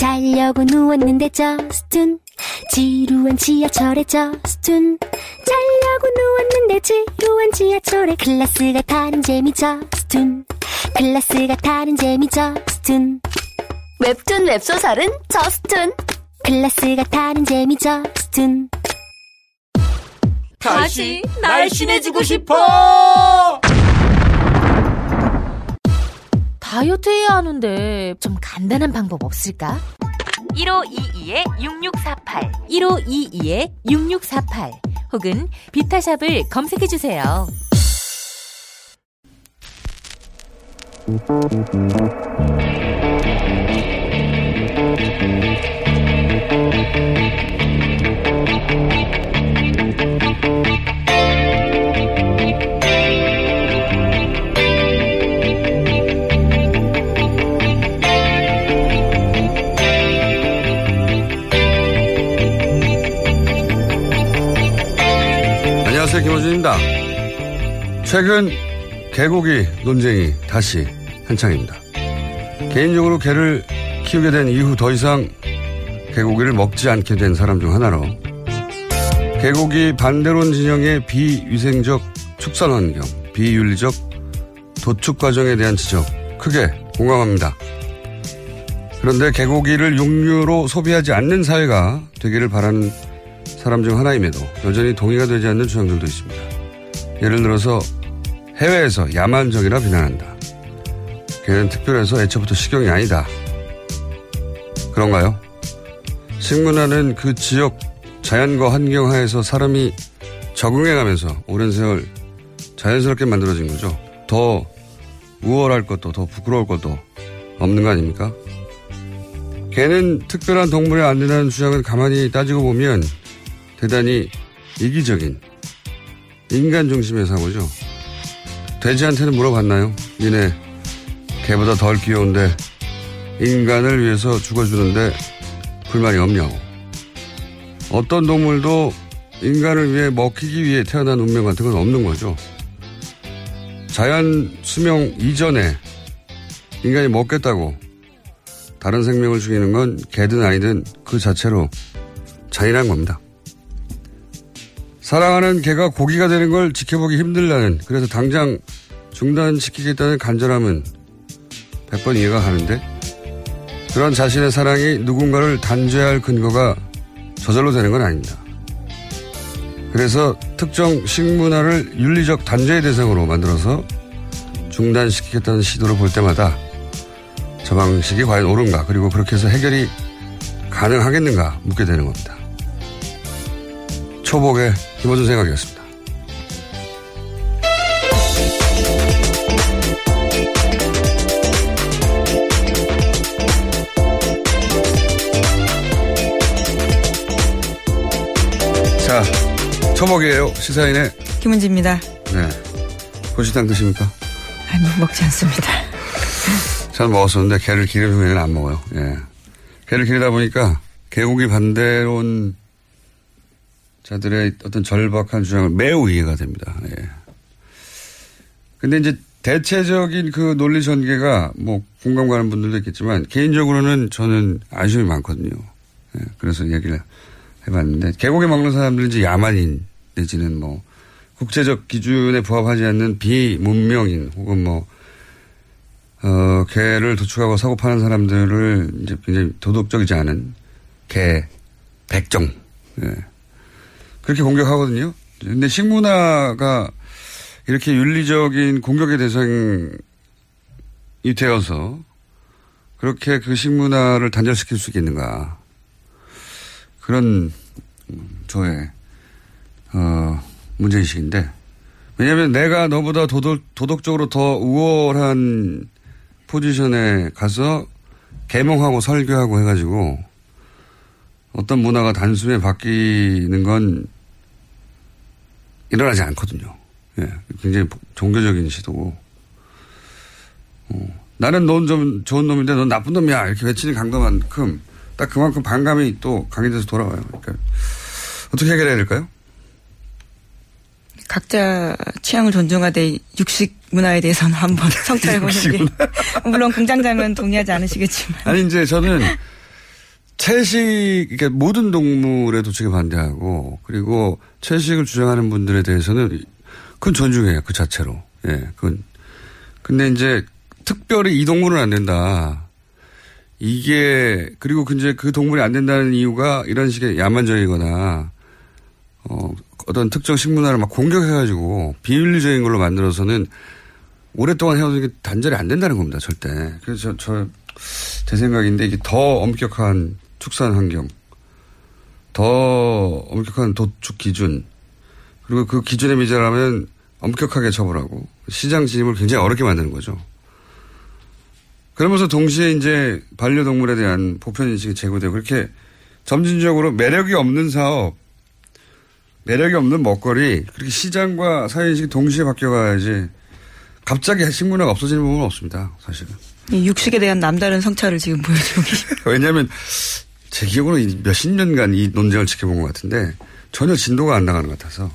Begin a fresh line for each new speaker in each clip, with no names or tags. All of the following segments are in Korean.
자려고 누웠는데 저스툰 지루한 지하철에 저스툰. 자려고 누웠는데 지루한 지하철에 클래스가 타는 재미 저스툰. 클래스가 타는 재미 저스툰. 웹툰 웹소설은 저스툰. 클래스가 타는 재미 저스툰.
다시
날씬해지고 싶어
다이어트 해야 하는데 좀 간단한 방법 없을까? 1522-6648 1522-6648 혹은 비타샵을 검색해 주세요.
김호준입니다. 최근 개고기 논쟁이 다시 한창입니다. 개인적으로 개를 키우게 된 이후 더 이상 개고기를 먹지 않게 된 사람 중 하나로 개고기 반대론 진영의 비위생적 축산 환경, 비윤리적 도축 과정에 대한 지적 크게 공감합니다. 그런데 개고기를 육류로 소비하지 않는 사회가 되기를 바라는 사람 중 하나임에도 여전히 동의가 되지 않는 주장들도 있습니다. 예를 들어서 해외에서 야만적이라 비난한다. 걔는 특별해서 애초부터 식용이 아니다. 그런가요? 식문화는 그 지역 자연과 환경 하에서 사람이 적응해가면서 오랜 세월 자연스럽게 만들어진 거죠. 더 우월할 것도 더 부끄러울 것도 없는 거 아닙니까? 개는 특별한 동물이 안 된다는 주장을 가만히 따지고 보면 대단히 이기적인 인간 중심의 사고죠. 돼지한테는 물어봤나요? 니네 개보다 덜 귀여운데 인간을 위해서 죽어주는데 불만이 없냐고. 어떤 동물도 인간을 위해 먹히기 위해 태어난 운명 같은 건 없는 거죠. 자연 수명 이전에 인간이 먹겠다고 다른 생명을 죽이는 건 개든 아니든 그 자체로 잔인한 겁니다. 사랑하는 개가 고기가 되는 걸 지켜보기 힘들다는 그래서 당장 중단시키겠다는 간절함은 100번 이해가 가는데 그런 자신의 사랑이 누군가를 단죄할 근거가 저절로 되는 건 아닙니다. 그래서 특정 식문화를 윤리적 단죄의 대상으로 만들어서 중단시키겠다는 시도를 볼 때마다 저 방식이 과연 옳은가 그리고 그렇게 해서 해결이 가능하겠는가 묻게 되는 겁니다. 초복의 김호준 생각이었습니다. 자, 초복이에요. 시사인의
김은지입니다.
네. 고시당 드십니까?
아니, 먹지 않습니다.
전 먹었었는데 개를 기른 후에는 안 먹어요. 예. 개를 기르다 보니까 개고기 반대론 자들의 어떤 절박한 주장을 매우 이해가 됩니다. 예. 근데 이제 대체적인 그 논리 전개가 뭐 공감 가는 분들도 있겠지만 개인적으로는 저는 아쉬움이 많거든요. 예. 그래서 얘기를 해봤는데 개고기 먹는 사람들은 이제 야만인 내지는 뭐 국제적 기준에 부합하지 않는 비문명인 혹은 뭐 어, 개를 도축하고 사고 파는 사람들을 이제 굉장히 도덕적이지 않은 개, 백정, 예. 그렇게 공격하거든요. 근데 식문화가 이렇게 윤리적인 공격의 대상이 되어서 그렇게 그 식문화를 단절시킬 수 있겠는가. 그런 저의, 어, 문제의식인데. 왜냐하면 내가 너보다 도덕, 도덕적으로 더 우월한 포지션에 가서 개몽하고 설교하고 해가지고 어떤 문화가 단숨에 바뀌는 건 일어나지 않거든요. 예, 굉장히 종교적인 시도고. 어, 나는 넌 좀 좋은 놈인데 넌 나쁜 놈이야. 이렇게 외치는 강도만큼 딱 그만큼 반감이 또 강해져서 돌아와요. 그러니까 어떻게 해결해야 될까요?
각자 취향을 존중하되 육식 문화에 대해서는 한번 성찰해보는 게 물론 공장장은 동의하지 않으시겠지만
아니 이제 저는 채식 그러니까 모든 동물의 도축에 반대하고 그리고 채식을 주장하는 분들에 대해서는 그건 존중해요 그 자체로. 예 그건. 근데 이제 특별히 이 동물은 안 된다. 이게 그리고 이제 그 동물이 안 된다는 이유가 이런 식의 야만적이거나 어 어떤 특정 식문화를 막 공격해가지고 비윤리적인 걸로 만들어서는 오랫동안 해오는 게 단절이 안 된다는 겁니다, 절대. 그래서 저, 저, 제 생각인데 이게 더 엄격한 축산 환경, 더 엄격한 도축 기준, 그리고 그 기준에 미달하면 엄격하게 처벌하고 시장 진입을 굉장히 어렵게 만드는 거죠. 그러면서 동시에 이제 반려동물에 대한 보편인식이 제고되고 그렇게 점진적으로 매력이 없는 사업, 매력이 없는 먹거리, 그렇게 시장과 사회인식이 동시에 바뀌어가야지 갑자기 식문화가 없어지는 부분은 없습니다, 사실은.
이 육식에 대한 남다른 성찰을 지금 보여주고 계십니다.
왜냐하면 제 기억으로는 몇십 년간 이 논쟁을 지켜본 것 같은데 전혀 진도가 안 나가는 것 같아서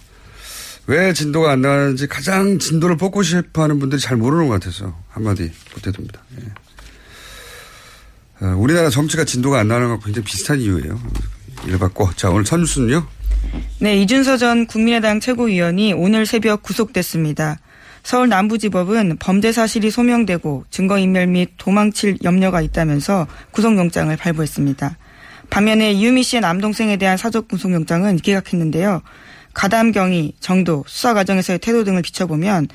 왜 진도가 안 나가는지 가장 진도를 뽑고 싶어 하는 분들이 잘 모르는 것 같아서 한마디 보태둡니다. 예. 어, 우리나라 정치가 진도가 안 나가는 것과 굉장히 비슷한 이유예요. 이래봤고. 자, 오늘 첫 뉴스는요?
네, 이준서 전 국민의당 최고위원이 오늘 새벽 구속됐습니다. 서울 남부지법은 범죄 사실이 소명되고 증거인멸 및 도망칠 염려가 있다면서 구속영장을 발부했습니다. 반면에 이유미 씨의 남동생에 대한 사적 구속영장은 기각했는데요. 가담 경위, 정도, 수사 과정에서의 태도 등을 비춰보면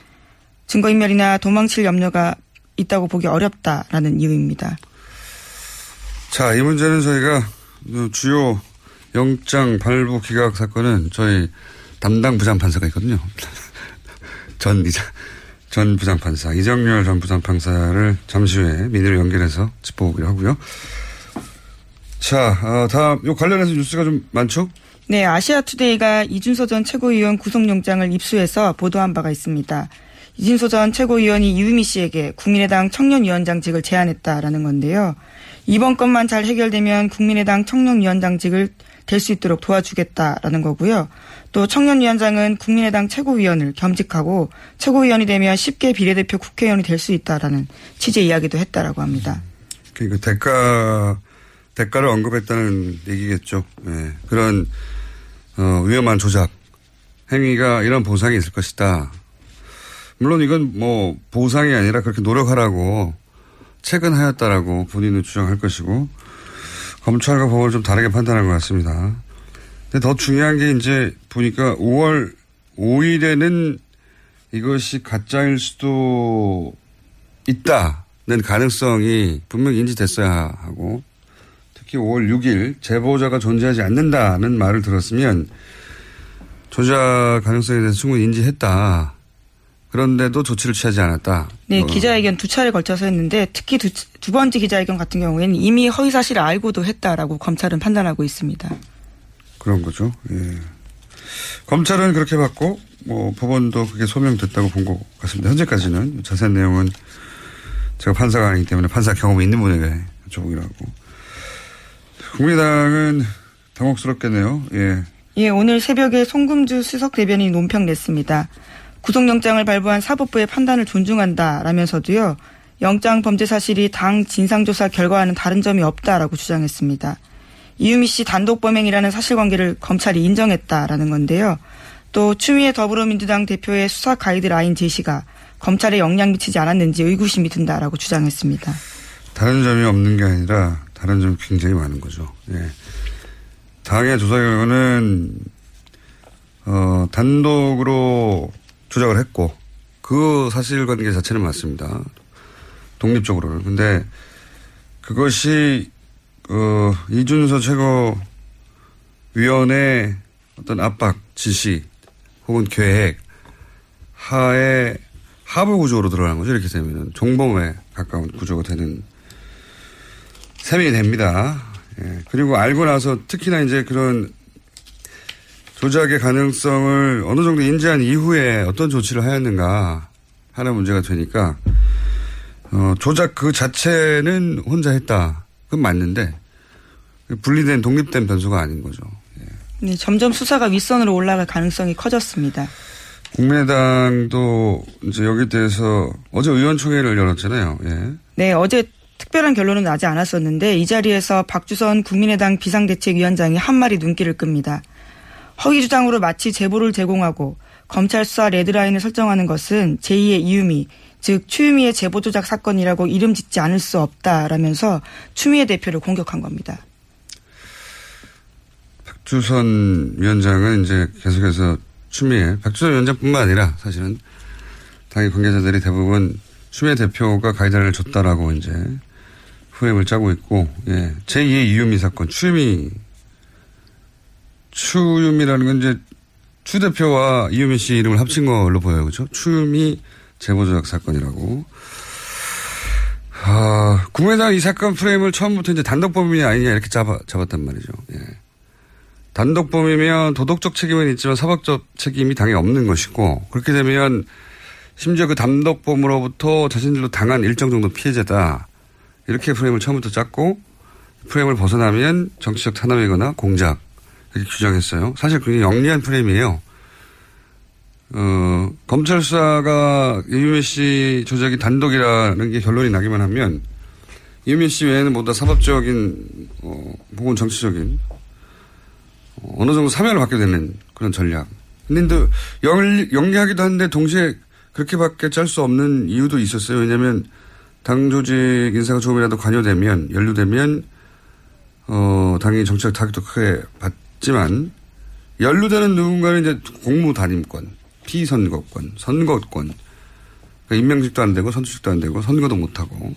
증거인멸이나 도망칠 염려가 있다고 보기 어렵다라는 이유입니다.
자, 이 문제는 저희가 주요 영장 발부 기각 사건은 저희 담당 부장판사가 있거든요. 전 이자, 전 부장판사, 이정열 전 부장판사를 잠시 후에 민의를 연결해서 짚어보기로 하고요. 자, 어, 다음, 요 관련해서 뉴스가 좀 많죠?
네, 아시아투데이가 이준서 전 최고위원 구속영장을 입수해서 보도한 바가 있습니다. 이준서 전 최고위원이 이유미 씨에게 국민의당 청년위원장직을 제안했다라는 건데요. 이번 건만 잘 해결되면 국민의당 청년위원장직을 될 수 있도록 도와주겠다라는 거고요. 또 청년위원장은 국민의당 최고위원을 겸직하고 최고위원이 되면 쉽게 비례대표 국회의원이 될 수 있다라는 취재 이야기도 했다라고 합니다.
그 대가 대가를 언급했다는 얘기겠죠. 네. 그런 어, 위험한 조작 행위가 이런 보상이 있을 것이다. 물론 이건 뭐 보상이 아니라 그렇게 노력하라고 퇴근하였다라고 본인은 주장할 것이고 검찰과 법을 좀 다르게 판단한 것 같습니다. 근데 더 중요한 게 이제 보니까 5월 5일에는 이것이 가짜일 수도 있다는 가능성이 분명 인지됐어야 하고 특히 5월 6일 제보자가 존재하지 않는다는 말을 들었으면 조작 가능성에 대해서 충분히 인지했다. 그런데도 조치를 취하지 않았다.
네, 어. 기자회견 두 차례 걸쳐서 했는데 특히 두, 두 번째 기자회견 같은 경우에는 이미 허위 사실을 알고도 했다라고 검찰은 판단하고 있습니다.
그런 거죠. 예. 검찰은 그렇게 봤고 뭐 법원도 그게 소명됐다고 본 것 같습니다. 현재까지는 자세한 내용은 제가 판사가 아니기 때문에 판사 경험이 있는 분에게 여쭤보기로 하고 국민당은 당혹스럽겠네요. 예.
예, 오늘 새벽에 송금주 수석 대변인 논평 냈습니다. 구속영장을 발부한 사법부의 판단을 존중한다라면서도요. 영장 범죄 사실이 당 진상조사 결과와는 다른 점이 없다라고 주장했습니다. 이유미 씨 단독 범행이라는 사실관계를 검찰이 인정했다라는 건데요. 또 추미애 더불어민주당 대표의 수사 가이드라인 제시가 검찰에 영향 미치지 않았는지 의구심이 든다라고 주장했습니다.
다른 점이 없는 게 아니라 다른 점이 굉장히 많은 거죠. 예. 당의 조사 결과는 어, 단독으로 조작을 했고 그 사실관계 자체는 맞습니다. 독립적으로는. 근데 그것이 어, 이준서 최고위원의 어떤 압박, 지시 혹은 계획 하에 하부 구조로 들어가는 거죠. 이렇게 되면 종범에 가까운 구조가 되는 셈이 됩니다. 예. 그리고 알고 나서 특히나 이제 그런 조작의 가능성을 어느 정도 인지한 이후에 어떤 조치를 하였는가 하는 문제가 되니까 어, 조작 그 자체는 혼자 했다. 그건 맞는데 분리된 독립된 변수가 아닌 거죠.
네, 점점 수사가 윗선으로 올라갈 가능성이 커졌습니다.
국민의당도 이제 여기 대해서 어제 의원총회를 열었잖아요. 예.
네, 어제 특별한 결론은 나지 않았었는데 이 자리에서 박주선 국민의당 비상대책위원장이 한 마리 눈길을 끕니다. 허위 주장으로 마치 제보를 제공하고 검찰 수사 레드라인을 설정하는 것은 제2의 이유미, 즉 추유미의 제보 조작 사건이라고 이름 짓지 않을 수 없다라면서 추미애 대표를 공격한 겁니다.
박주선 위원장은 이제 계속해서 추미애, 박주선 위원장뿐만 아니라 사실은 당의 관계자들이 대부분 추미애 대표가 가이드라인을 줬다라고 이제 후임을 짜고 있고, 예. 제2의 이유미 사건, 추유미, 추유미라는 건 이제 추 대표와 이유미 씨 이름을 합친 걸로 보여요. 그죠? 추유미 제보조작 사건이라고. 아, 국민의당 이 사건 프레임을 처음부터 이제 단독 범인이 아니냐 이렇게 잡아, 잡았단 말이죠. 예. 단독 범이면 도덕적 책임은 있지만 사법적 책임이 당연히 없는 것이고 그렇게 되면 심지어 그 단독범으로부터 자신들도 당한 일정 정도 피해자다. 이렇게 프레임을 처음부터 짰고 프레임을 벗어나면 정치적 탄압이거나 공작 이렇게 규정했어요. 사실 굉장히 영리한 프레임이에요. 어, 검찰 수사가 이유미 씨 조작이 단독이라는 게 결론이 나기만 하면 이유미 씨 외에는 모두 다 사법적인 어, 혹은 정치적인 어, 어느 정도 사면을 받게 되는 그런 전략. 근데 영, 영리하기도 한데 동시에 그렇게밖에 짤 수 없는 이유도 있었어요. 왜냐하면 당 조직 인사가 조금이라도 관여되면 연루되면 어 당연히 정치적 타격도 크게 받지만 연루되는 누군가는 이제 공무 단임권, 피선거권, 선거권, 그러니까 임명직도 안 되고 선출직도 안 되고 선거도 못 하고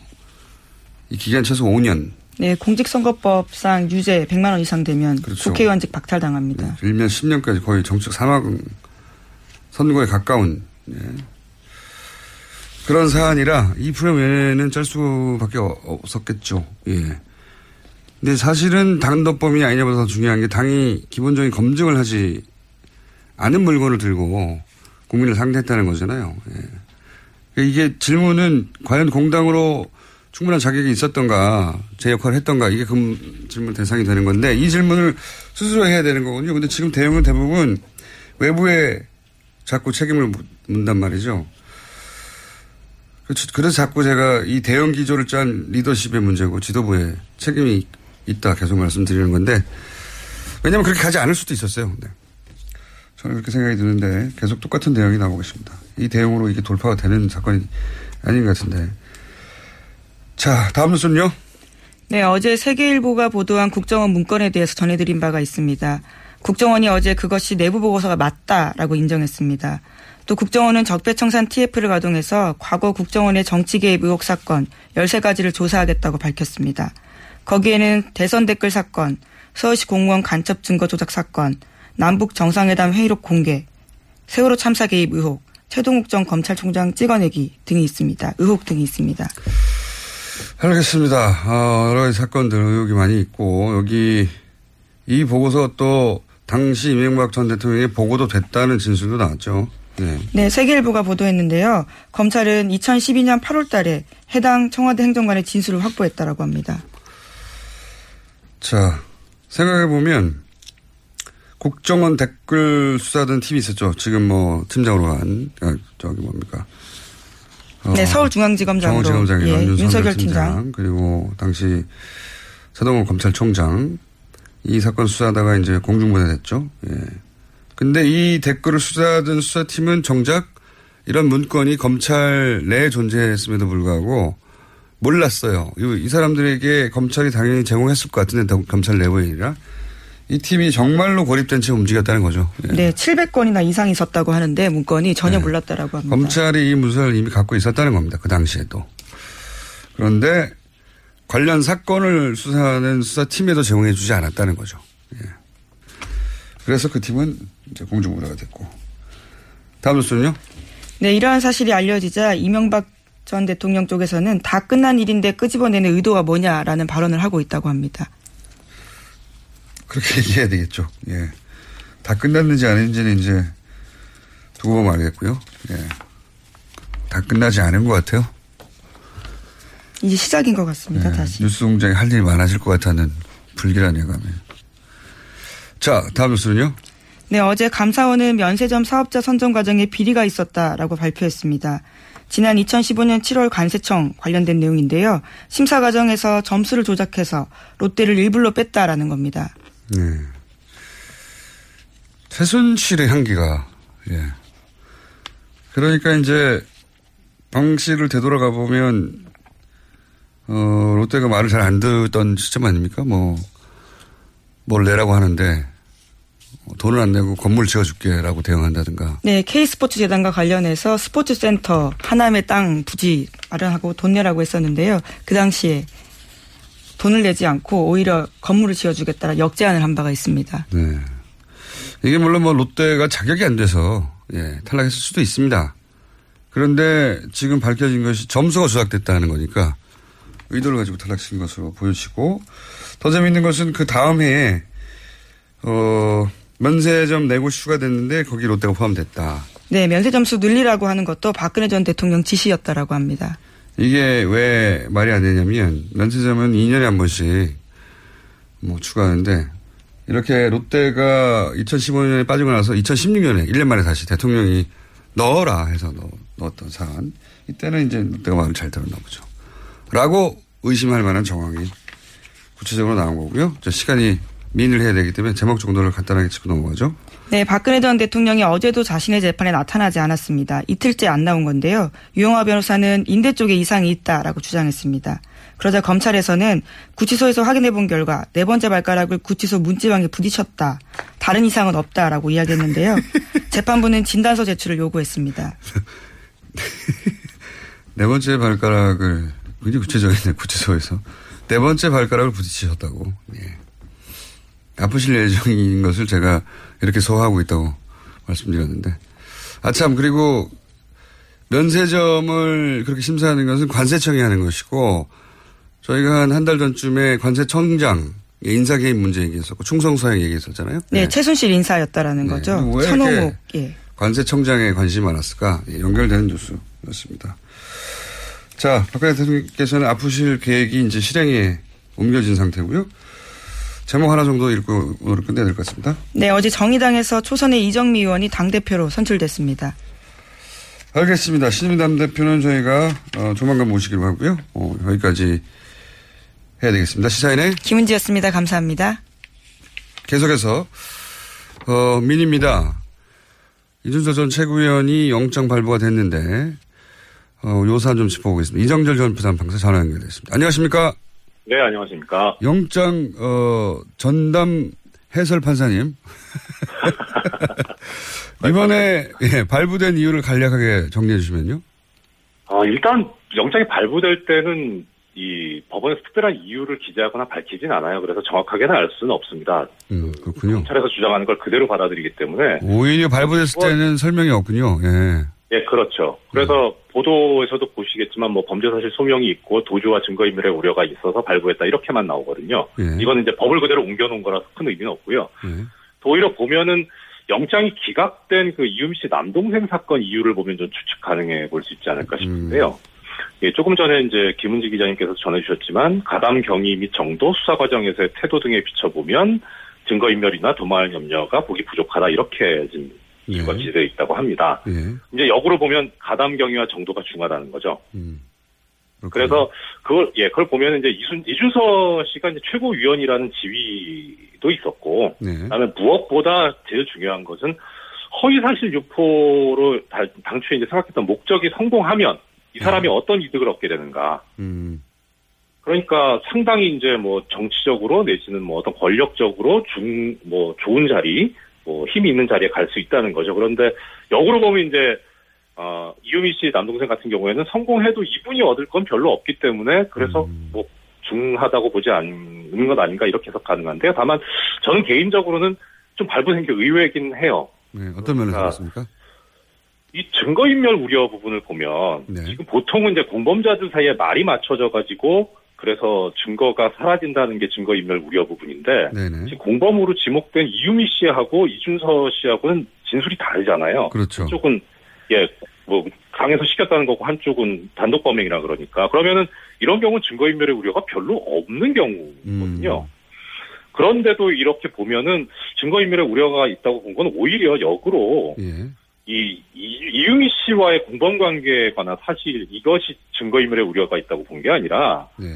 이 기간 최소 5년.
네, 공직선거법상 유죄 100만 원 이상 되면
그렇죠.
국회의원직 박탈당합니다.
네, 일면 10년까지 거의 정치적 사막 선거에 가까운 예. 그런 사안이라 이 프레임 외에는 짤 수밖에 없었겠죠. 예. 근데 사실은 단독범이 아니냐보다 더 중요한 게 당이 기본적인 검증을 하지 않은 물건을 들고 국민을 상대했다는 거잖아요. 예. 이게 질문은 과연 공당으로 충분한 자격이 있었던가, 제 역할을 했던가, 이게 그 질문 대상이 되는 건데, 이 질문을 스스로 해야 되는 거거든요. 근데 지금 대응은 대부분 외부에 자꾸 책임을 묻단 말이죠. 그렇죠. 그래서 자꾸 제가 이 대응 기조를 짠 리더십의 문제고 지도부에 책임이 있다 계속 말씀드리는 건데, 왜냐면 그렇게 가지 않을 수도 있었어요. 네. 저는 그렇게 생각이 드는데 계속 똑같은 대응이 나오고 있습니다. 이 대응으로 이게 돌파가 되는 사건이 아닌 것 같은데. 자, 다음 뉴스는요?
네, 어제 세계일보가 보도한 국정원 문건에 대해서 전해드린 바가 있습니다. 국정원이 어제 그것이 내부 보고서가 맞다라고 인정했습니다. 또 국정원은 적폐청산 TF를 가동해서 과거 국정원의 정치 개입 의혹 사건 13가지를 조사하겠다고 밝혔습니다. 거기에는 대선 댓글 사건, 서울시 공무원 간첩 증거 조작 사건, 남북 정상회담 회의록 공개, 세월호 참사 개입 의혹, 최동욱 전 검찰총장 찍어내기 등이 있습니다. 의혹 등이 있습니다.
알겠습니다. 어, 여러 가지 사건들 의혹이 많이 있고 여기 이 보고서 또 당시 이명박 전 대통령의 보고도 됐다는 진술도 나왔죠. 네.
네, 세계일보가 보도했는데요. 검찰은 2012년 8월 달에 해당 청와대 행정관의 진술을 확보했다라고 합니다.
자, 생각해보면 국정원 댓글 수사하던 팀이 있었죠. 지금 뭐 팀장으로 간, 아, 저기 뭡니까. 어,
네, 서울중앙지검장으로
서울지검장이
예,
윤석열 팀장,
팀장.
그리고 당시 서동훈 검찰총장 이 사건 수사하다가 이제 공중분해 됐죠. 예. 근데 이 댓글을 수사하던 수사팀은 정작 이런 문건이 검찰 내에 존재했음에도 불구하고 몰랐어요. 이, 이 사람들에게 검찰이 당연히 제공했을 것 같은데 더- 검찰 내부에 아니라 이 팀이 정말로 고립된 채 움직였다는 거죠. 예.
네, 700건이나 이상 있었다고 하는데 문건이 전혀 몰랐다라고 합니다.
검찰이 이 문서를 이미 갖고 있었다는 겁니다. 그 당시에도. 그런데 관련 사건을 수사하는 수사팀에도 제공해 주지 않았다는 거죠. 예. 그래서 그 팀은 이제 공중부라가 됐고. 다음 뉴스는요?
네, 이러한 사실이 알려지자 이명박 전 대통령 쪽에서는 다 끝난 일인데 끄집어내는 의도가 뭐냐라는 발언을 하고 있다고 합니다.
그렇게 얘기해야 되겠죠. 예. 다 끝났는지 아닌지는 이제 두고 보면 알겠고요. 예. 다 끝나지 않은 것 같아요.
이제 시작인 것 같습니다.
예.
다시.
뉴스 공장에 할 일이 많아질 것 같다는 불길한 예감이. 자, 다음 뉴스는요?
네, 어제 감사원은 면세점 사업자 선정 과정에 비리가 있었다라고 발표했습니다. 지난 2015년 7월 관세청 관련된 내용인데요. 심사 과정에서 점수를 조작해서 롯데를 일불로 뺐다라는 겁니다.
네. 최순실의 향기가, 예. 그러니까 이제 방식을 되돌아가 보면, 어, 롯데가 말을 잘 안 듣던 시점 아닙니까? 뭐, 뭘 내라고 하는데, 돈을 안 내고 건물 지어줄게라고 대응한다든가.
네, K스포츠 재단과 관련해서 스포츠 센터 하남의 땅 부지 마련하고 돈 내라고 했었는데요. 그 당시에 돈을 내지 않고 오히려 건물을 지어주겠다라 역제안을 한 바가 있습니다.
네. 이게 물론 뭐 롯데가 자격이 안 돼서 예, 탈락했을 수도 있습니다. 그런데 지금 밝혀진 것이 점수가 조작됐다는 거니까 의도를 가지고 탈락시킨 것으로 보여지고 더 재밌는 것은 그 다음 해에 어 면세점 네 곳이 추가됐는데 거기 롯데가 포함됐다.
네, 면세 점수 늘리라고 하는 것도 박근혜 전 대통령 지시였다라고 합니다.
이게 왜 말이 안 되냐면 면세점은 2년에 한 번씩 뭐 추가하는데 이렇게 롯데가 2015년에 빠지고 나서 2016년에 1년 만에 다시 대통령이 넣어라 해서 넣, 넣었던 사안 이때는 이제 롯데가 말을 잘 들었나 보죠. 라고 의심할 만한 정황이 구체적으로 나온 거고요. 저 시간이 미인을 해야 되기 때문에 제목 정도를 간단하게 짚고 넘어가죠.
네, 박근혜 전 대통령이 어제도 자신의 재판에 나타나지 않았습니다. 이틀째 안 나온 건데요. 유영화 변호사는 인대 쪽에 이상이 있다라고 주장했습니다. 그러자 검찰에서는 구치소에서 확인해 본 결과 네 번째 발가락을 구치소 문지방에 부딪혔다. 다른 이상은 없다라고 이야기했는데요. 재판부는 진단서 제출을 요구했습니다.
네 번째 발가락을 굉장히 구체적이네 구치소에서 네 번째 발가락을 부딪히셨다고. 예. 아프실 예정인 것을 제가 이렇게 소화하고 있다고 말씀드렸는데. 아참 그리고 면세점을 그렇게 심사하는 것은 관세청이 하는 것이고 저희가 한 한 달 전쯤에 관세청장 인사 개입 문제 얘기했었고 충성사행 얘기했었잖아요.
네, 최순실 인사였다라는
네.
거죠.
왜
천호목. 예.
관세청장에 관심이 많았을까? 예, 연결되는 뉴스였습니다. 자, 박근혜 대통령께서는 아프실 계획이 이제 실행에 옮겨진 상태고요. 제목 하나 정도 읽고 오늘 끝내야 될 것 같습니다.
네, 어제 정의당에서 초선의 이정미 의원이 당대표로 선출됐습니다.
알겠습니다. 신임당 대표는 저희가 어, 조만간 모시기로 하고요. 어, 여기까지 해야 되겠습니다. 시사인의
김은지였습니다. 감사합니다.
계속해서 어, 민입니다. 이준서 전 최고위원이 영장 발부가 됐는데 어, 요 사안 좀 짚어보겠습니다. 이정철 전 부산판사 전화 연결됐습니다. 안녕하십니까?
네, 안녕하십니까.
영장 어, 전담 해설 판사님. 이번에 예, 발부된 이유를 간략하게 정리해 주시면요.
아, 일단 영장이 발부될 때는 이 법원에서 특별한 이유를 기재하거나 밝히진 않아요. 그래서 정확하게는 알 수는 없습니다.
음, 그렇군요.
검찰에서 주장하는 걸 그대로 받아들이기 때문에
오히려 발부됐을 때는 설명이 없군요. 예.
예, 그렇죠. 그래서 보도에서도 보시겠지만 뭐 범죄 사실 소명이 있고 도주와 증거인멸의 우려가 있어서 발부했다 이렇게만 나오거든요.
예.
이거는 이제 법을 그대로 옮겨놓은 거라서 큰 의미는 없고요.
예.
오히려 보면은 영장이 기각된 그 이유미 씨 남동생 사건 이유를 보면 좀 추측 가능해 볼 수 있지 않을까 싶은데요. 예, 조금 전에 이제 김은지 기자님께서 전해주셨지만 가담 경위 및 정도 수사 과정에서의 태도 등에 비춰보면 증거인멸이나 도말 염려가 보기 부족하다 이렇게 지금 이유가 기재되어 있다고 합니다.
예.
이제 역으로 보면 가담 경위와 정도가 중하다는 거죠.
음.
그래서 그걸 예 그걸 보면 이제 이순 이준서 씨가 이제 최고위원이라는 지위도 있었고
네.
그다음에 무엇보다 제일 중요한 것은 허위 사실 유포로 다- 당초에 이제 생각했던 목적이 성공하면 이 사람이 어떤 이득을 얻게 되는가.
음.
그러니까 상당히 이제 뭐 정치적으로 내지는 뭐 어떤 권력적으로 중, 뭐 좋은 자리, 뭐 힘이 있는 자리에 갈 수 있다는 거죠. 그런데 역으로 보면 이제, 어, 이유미 씨 남동생 같은 경우에는 성공해도 이분이 얻을 건 별로 없기 때문에 그래서 뭐 중하다고 보지 않는 것 아닌가 이렇게 해석 가능한데요. 다만 저는 개인적으로는 좀 발부된 게 의외긴 해요.
네, 어떤 면에서
아,
그렇습니까?
이 증거인멸 우려 부분을 보면
네.
지금 보통은 이제 공범자들 사이에 말이 맞춰져 가지고 그래서 증거가 사라진다는 게 증거인멸 우려 부분인데
네네.
지금 공범으로 지목된 이유미 씨하고 이준서 씨하고는 진술이 다르잖아요.
그렇죠.
한쪽은 예 뭐 강에서 시켰다는 거고 한쪽은 단독 범행이라 그러니까 그러면은 이런 경우는 증거인멸의 우려가 별로 없는 경우거든요. 그런데도 이렇게 보면은 증거인멸의 우려가 있다고 본 건 오히려 역으로
예.
이, 이 이유미 씨와의 공범 관계에 관한 사실 이것이 증거인멸의 우려가 있다고 본 게 아니라
네.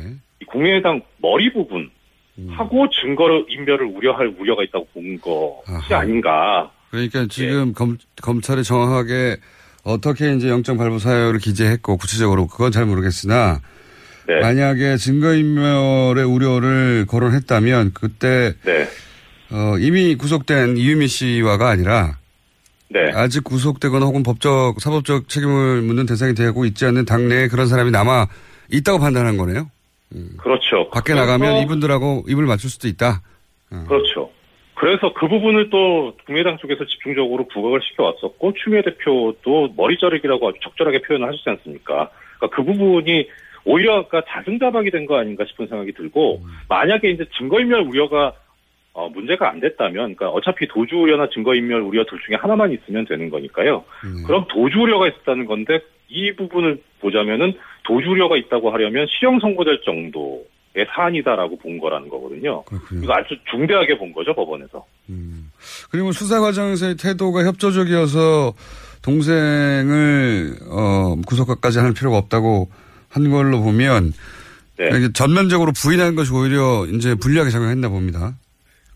이 국민의당 머리 부분
음.
하고 증거 인멸을 우려할 우려가 있다고 본 것이
아하.
아닌가.
그러니까 지금 검, 검찰이 정확하게 어떻게 이제 영장 발부 사유를 기재했고 구체적으로 그건 잘 모르겠으나
네.
만약에 증거인멸의 우려를 거론했다면 그때
네.
어, 이미 구속된 이유미 씨와가 아니라
네.
아직 구속되거나 혹은 법적 사법적 책임을 묻는 대상이 되고 있지 않는 당내에 그런 사람이 남아 있다고 판단한 거네요.
그렇죠.
밖에 나가면 이분들하고 입을 맞출 수도 있다.
그렇죠. 그래서 그 부분을 또 국민의당 쪽에서 집중적으로 부각을 시켜왔었고 추미애 대표도 머리 자르기라고 아주 적절하게 표현을 하시지 않습니까? 그러니까 그 부분이 오히려 아까 자승자박이 된 거 아닌가 싶은 생각이 들고 만약에 이제 증거인멸 우려가 어, 문제가 안 됐다면, 그러니까 어차피 도주 우려나 증거인멸 우려 둘 중에 하나만 있으면 되는 거니까요. 그럼 도주 우려가 있었다는 건데 이 부분을 보자면은 도주 우려가 있다고 하려면 실형 선고될 정도의 사안이다라고 본 거라는 거거든요. 이거 아주 중대하게 본 거죠 법원에서.
그리고 수사 과정에서의 태도가 협조적이어서 동생을 어, 구속까지 할 필요가 없다고 한 걸로 보면
네.
전면적으로 부인하는 것이 오히려 이제 불리하게 작용했나 봅니다.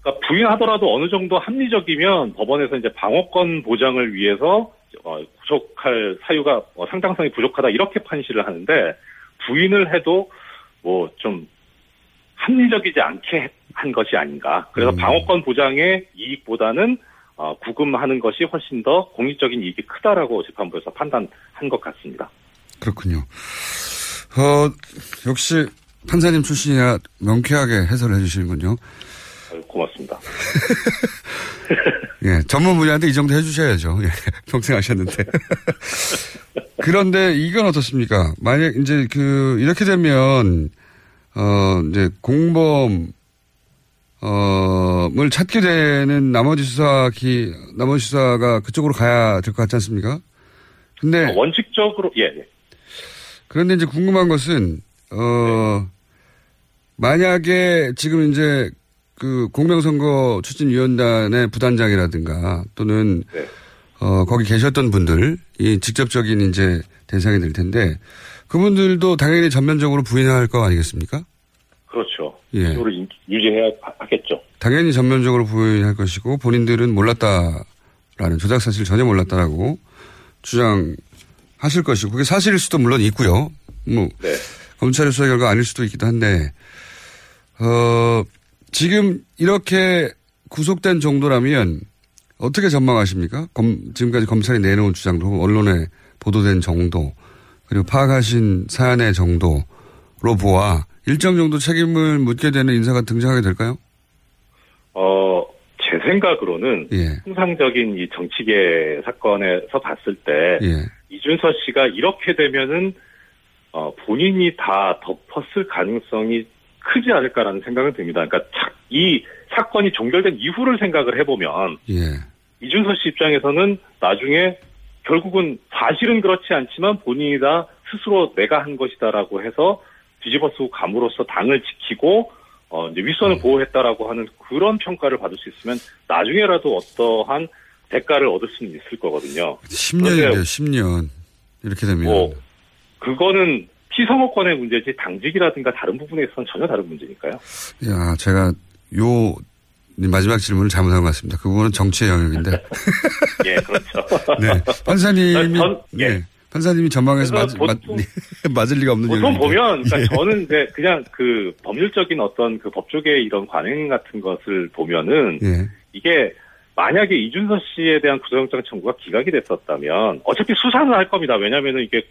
그러니까 부인하더라도 어느 정도 합리적이면 법원에서 이제 방어권 보장을 위해서 어, 구속할 사유가 어, 상당성이 부족하다 이렇게 판시를 하는데 부인을 해도 뭐 좀 합리적이지 않게 한 것이 아닌가. 그래서 방어권 보장의 이익보다는 어, 구금하는 것이 훨씬 더 공익적인 이익이 크다라고 재판부에서 판단한 것 같습니다.
그렇군요. 어, 역시 판사님 출신이라 명쾌하게 해설을 해주시는군요.
고맙습니다.
예, 전문 분야인데 이 정도 해주셔야죠. 예, 평생 하셨는데. 그런데 이건 어떻습니까? 만약 이제 그 이렇게 되면 어 이제 공범 어을 찾게 되는 나머지 수사 기 나머지 수사가 그쪽으로 가야 될 것 같지 않습니까? 근데
어, 원칙적으로 예, 예.
그런데 이제 궁금한 것은 어 만약에 지금 이제 그 공명선거 추진위원단의 부단장이라든가 또는 어 거기 계셨던 분들이 직접적인 이제 대상이 될 텐데 그분들도 당연히 전면적으로 부인할 거 아니겠습니까?
그렇죠.
예.
인- 유지해야 하- 하겠죠.
당연히 전면적으로 부인할 것이고 본인들은 몰랐다라는 조작 사실 전혀 몰랐다라고 주장하실 것이고 그게 사실일 수도 물론 있고요. 뭐
네.
검찰의 수사 결과 아닐 수도 있기도 한데 어 지금 이렇게 구속된 정도라면 어떻게 전망하십니까? 검, 지금까지 검찰이 내놓은 주장도 언론에 보도된 정도 그리고 파악하신 사안의 정도로 보아 일정 정도 책임을 묻게 되는 인사가 등장하게 될까요?
어, 제 생각으로는
예.
통상적인 이 정치계 사건에서 봤을 때
예.
이준서 씨가 이렇게 되면은 어, 본인이 다 덮었을 가능성이 크지 않을까라는 생각은 듭니다. 그러니까 차- 이 사건이 종결된 이후를 생각을 해보면
예.
이준서 씨 입장에서는 나중에 결국은 사실은 그렇지 않지만 본인이 다 스스로 내가 한 것이다라고 해서 뒤집어쓰고 감으로써 당을 지키고 어 이제 윗선을
음.
보호했다라고 하는 그런 평가를 받을 수 있으면 나중에라도 어떠한 대가를 얻을 수는 있을 거거든요.
10년인데요, 10년. 이렇게 되면.
뭐 그거는 피선거권의 문제지 당직이라든가 다른 부분에 있어서는 전혀 다른 문제니까요.
야, 제가 요 마지막 질문을 잘못한 것 같습니다. 그 부분은 정치의 영역인데.
예, 그렇죠.
네. 판사님이,
전- 예.
네. 판사님이 전망해서 맞,
보통-
맞을 리가 없는
보통. 보면, 그러니까
예.
저는 이제 그냥 그 법률적인 어떤 그 법조계의 이런 관행 같은 것을 보면은
예.
이게 만약에 이준서 씨에 대한 구속영장 청구가 기각이 됐었다면 어차피 수사는 할 겁니다. 왜냐하면은 이게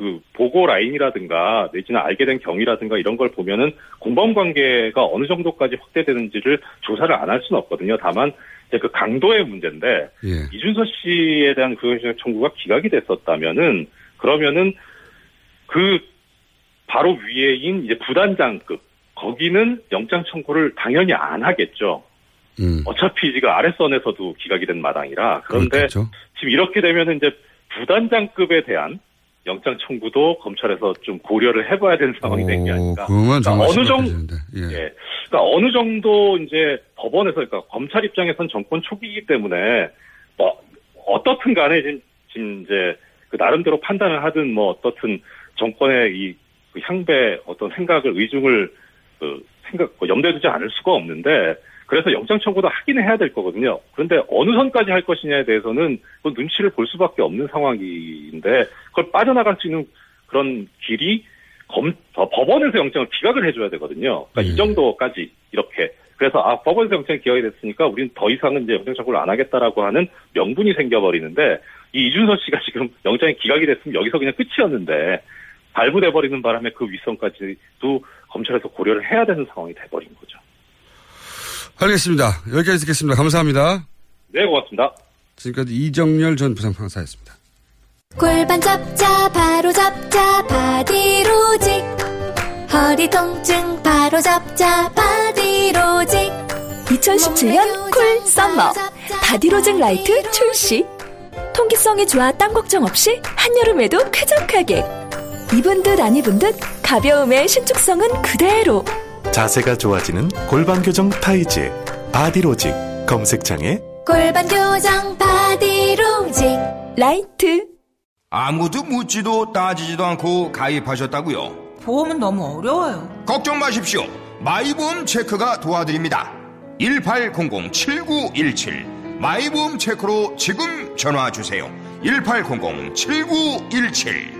그 보고 라인이라든가 내지는 알게 된 경위라든가 이런 걸 보면은 공범 관계가 어느 정도까지 확대되는지를 조사를 안 할 수는 없거든요. 다만 이제 그 강도의 문제인데
예.
이준서 씨에 대한 구속영장 청구가 기각이 됐었다면은 그러면은 그 바로 위에인 이제 부단장급 거기는 영장 청구를 당연히 안 하겠죠.
음.
어차피 지금 아랫선에서도 기각이 된 마당이라 그런데
그렇겠죠.
지금 이렇게 되면은 이제 부단장급에 대한 영장 청구도 검찰에서 좀 고려를 해봐야 되는 상황이 된게
오,
아닌가.
그러면 정말
어느 정도.
예.
예. 그러니까 어느 정도 이제 법원에서 그러니까 검찰 입장에선 정권 초기이기 때문에 뭐 어떻든 간에 지금, 지금 이제 그 나름대로 판단을 하든 뭐 어떻든 정권의 이그 향배 어떤 생각을 의중을 그 생각 뭐 염두에 두지 않을 수가 없는데 그래서 영장 청구도 하기는 해야 될 거거든요. 그런데 어느 선까지 할 것이냐에 대해서는 그 눈치를 볼 수밖에 없는 상황인데 그걸 빠져나갈 수 있는 그런 길이 검, 어, 법원에서 영장을 기각을 해줘야 되거든요. 그러니까 이 정도까지 이렇게. 그래서 아 법원에서 영장이 기각이 됐으니까 우리는 더 이상은 이제 영장 청구를 안 하겠다라고 하는 명분이 생겨버리는데 이 이준서 씨가 지금 영장이 기각이 됐으면 여기서 그냥 끝이었는데 발부돼 버리는 바람에 그 윗선까지도 검찰에서 고려를 해야 되는 상황이 돼버린 거죠.
알겠습니다. 여기까지 듣겠습니다. 감사합니다.
네 고맙습니다.
지금까지 이정열 전 부장판사였습니다.
골반 잡자 바로 잡자 바디로직 허리 통증 바로 잡자 바디로직
2017년 Cool Summer 바디로직 라이트 출시 통기성이 좋아 땀 걱정 없이 한여름에도 쾌적하게 입은 듯 안 입은 듯 가벼움의 신축성은 그대로
자세가 좋아지는 골반 교정 타이즈 바디로직 검색창에
골반 교정 바디로직
라이트
아무도 묻지도 따지지도 않고 가입하셨다고요?
보험은 너무 어려워요.
걱정 마십시오. 마이보험 체크가 도와드립니다. 1800-7917 마이보험 체크로 지금 전화 주세요. 1800-7917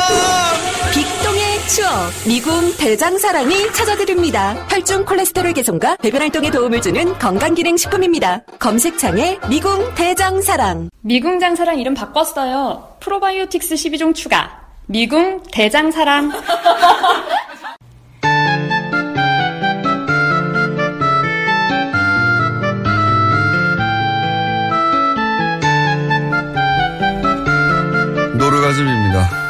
추억 미궁 대장사랑이 찾아드립니다. 혈중 콜레스테롤 개선과 배변 활동에 도움을 주는 건강기능식품입니다. 검색창에 미궁 대장사랑
미궁 장사랑 이름 바꿨어요. 프로바이오틱스 12종 추가. 미궁 대장사랑.
노르가즘입니다.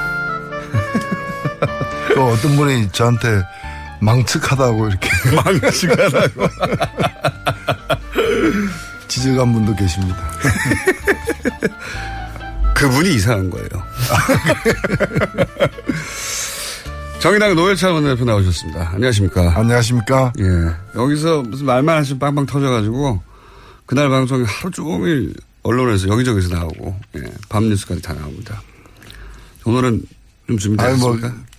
또 어떤 분이 저한테 망측하다고 이렇게.
망측하다고.
지적한 분도 계십니다.
그분이 이상한 거예요. 정의당 노회찬 원내대표 나오셨습니다. 안녕하십니까.
안녕하십니까.
예. 여기서 무슨 말만 하시면 빵빵 터져가지고 그날 방송이 하루 종일 언론에서 여기저기서 나오고 예. 밤 뉴스까지 다 나옵니다. 오늘은 좀
아니, 뭐,
준비되셨습니까?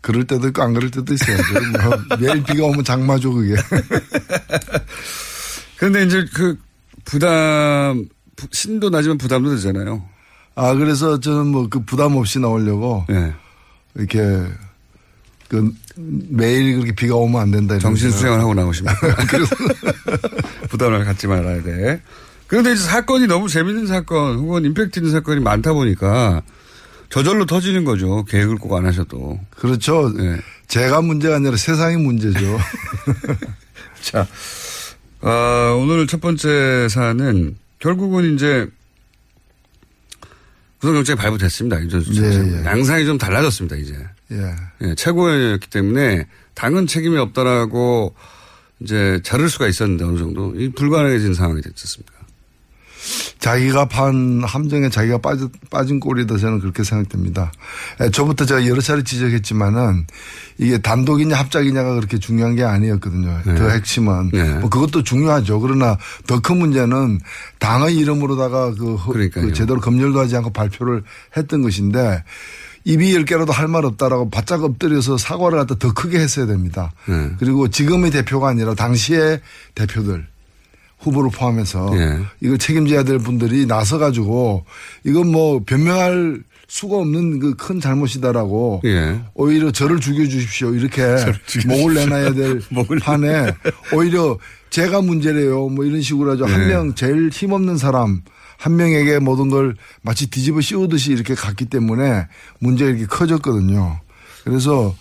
그럴 때도 있고 안 그럴 때도 있어야죠. 뭐, 매일 비가 오면 장마죠, 그게.
그런데 이제 그 부담 부- 신도 나지만 부담도 되잖아요.
아, 그래서 저는 뭐 그 부담 없이 나오려고.
예.
이렇게 그 매일 그렇게 비가 오면 안 된다.
정신. 수양을 하고 나오시면 부담을 갖지 말아야 돼. 그런데 이제 사건이 너무 재밌는 사건 혹은 임팩트 있는 사건이 많다 보니까 저절로 터지는 거죠. 계획을 꼭 안 하셔도.
그렇죠. 제가 문제가 아니라 세상이 문제죠.
자, 어, 오늘 첫 번째 사안은 결국은 이제 구속영장이 발부됐습니다.
예, 예.
양상이 좀 달라졌습니다, 이제.
예.
예, 최고였기 때문에 당은 책임이 없다라고 이제 자를 수가 있었는데 어느 정도 이 불가능해진 상황이 됐었습니다.
자기가 판 함정에 자기가 빠져, 빠진 꼴이다 저는 그렇게 생각됩니다. 에, 저부터 제가 여러 차례 지적했지만은 이게 단독이냐 합작이냐가 그렇게 중요한 게 아니었거든요.
네.
더 핵심은
네.
뭐 그것도 중요하죠. 그러나 더 큰 문제는 당의 이름으로다가 그, 허- 그 제대로 검열도 하지 않고 발표를 했던 것인데 입이 열 개라도 할 말 없다라고 바짝 엎드려서 사과를 갖다 더 크게 했어야 됩니다.
네.
그리고 지금의 대표가 아니라 당시의 대표들 후보를 포함해서
예.
이걸 책임져야 될 분들이 나서 가지고 이건 뭐 변명할 수가 없는 그 큰 잘못이다라고
예.
오히려 저를 죽여주십시오 이렇게. 목을 내놔야 될 판에 오히려 제가 문제래요 뭐 이런 식으로 하죠 한
예.
명 제일 힘없는 사람 한 명에게 모든 걸 마치 뒤집어 씌우듯이 이렇게 갔기 때문에 문제가 이렇게 커졌거든요. 그래서